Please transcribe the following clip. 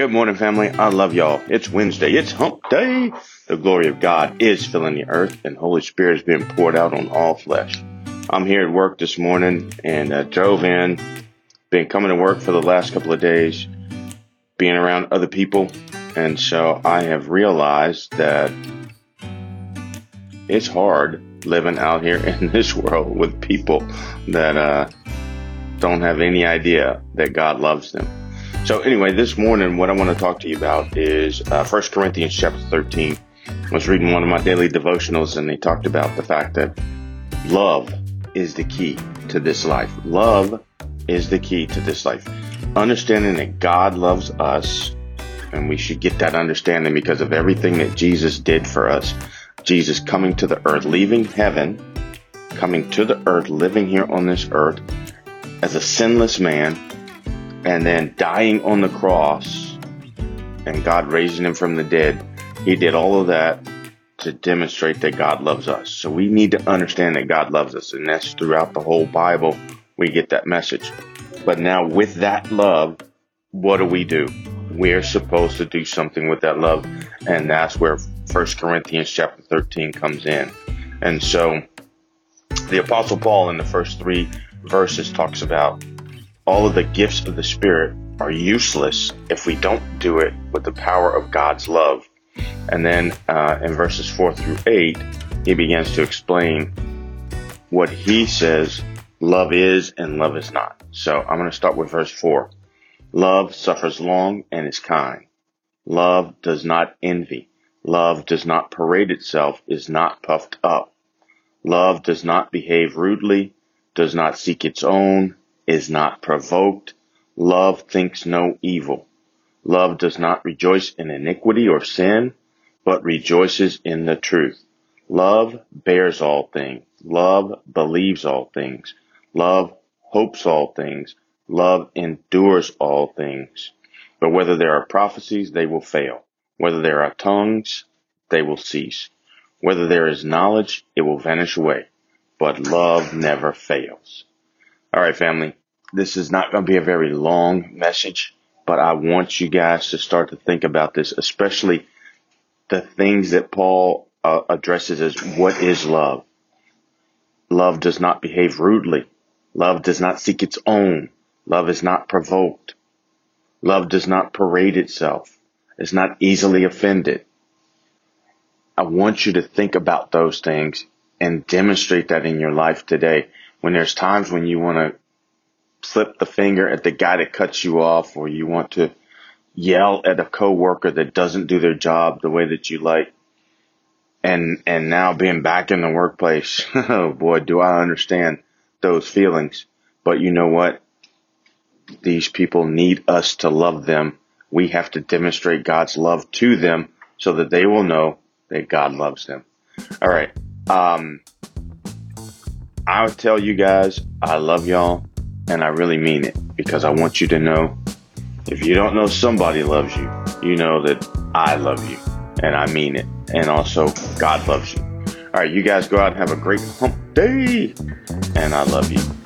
Good morning, family. I love y'all. It's Wednesday. It's hump day. The glory of God is filling the earth and Holy Spirit is being poured out on all flesh. I'm here at work this morning and uh, drove in. Been coming to work for the last couple of days, being around other people. And so I have realized that it's hard living out here in this world with people that uh, don't have any idea that God loves them. So anyway, this morning, what I want to talk to you about is uh, 1 Corinthians chapter 13. I was reading one of my daily devotionals and they talked about the fact that love is the key to this life. Love is the key to this life. Understanding that God loves us and we should get that understanding because of everything that Jesus did for us. Jesus coming to the earth, leaving heaven, coming to the earth, living here on this earth as a sinless man, and then dying on the cross and God raising him from the dead. He did all of that to demonstrate that God loves us. So we need to understand that God loves us, and that's throughout the whole Bible. We get that message. But now, with that love, what do we do? We're supposed to do something with that love, and that's where First Corinthians chapter 13 comes in. And so, the Apostle Paul in the first three verses talks about all of the gifts of the Spirit are useless if we don't do it with the power of God's love. And then uh, in verses 4 through 8, he begins to explain what he says love is and love is not. So I'm going to start with verse 4. Love suffers long and is kind. Love does not envy. Love does not parade itself, is not puffed up. Love does not behave rudely, does not seek its own, is not provoked. Love thinks no evil. Love does not rejoice in iniquity or sin, but rejoices in the truth. Love bears all things. Love believes all things. Love hopes all things. Love endures all things. But whether there are prophecies, they will fail. Whether there are tongues, they will cease. Whether there is knowledge, it will vanish away. But love never fails. All right, family this is not going to be a very long message, but I want you guys to start to think about this, especially the things that Paul uh, addresses as what is love. Love does not behave rudely. Love does not seek its own. Love is not provoked. Love does not parade itself. It's not easily offended. I want you to think about those things and demonstrate that in your life today. When there's times when you want to flip the finger at the guy that cuts you off or you want to yell at a coworker that doesn't do their job the way that you like. And, and now being back in the workplace, oh boy, do I understand those feelings. But you know what? These people need us to love them. We have to demonstrate God's love to them so that they will know that God loves them. All right. Um, I'll tell you guys, I love y'all. And I really mean it because I want you to know if you don't know somebody loves you, you know that I love you and I mean it. And also, God loves you. All right, you guys go out and have a great hump day. And I love you.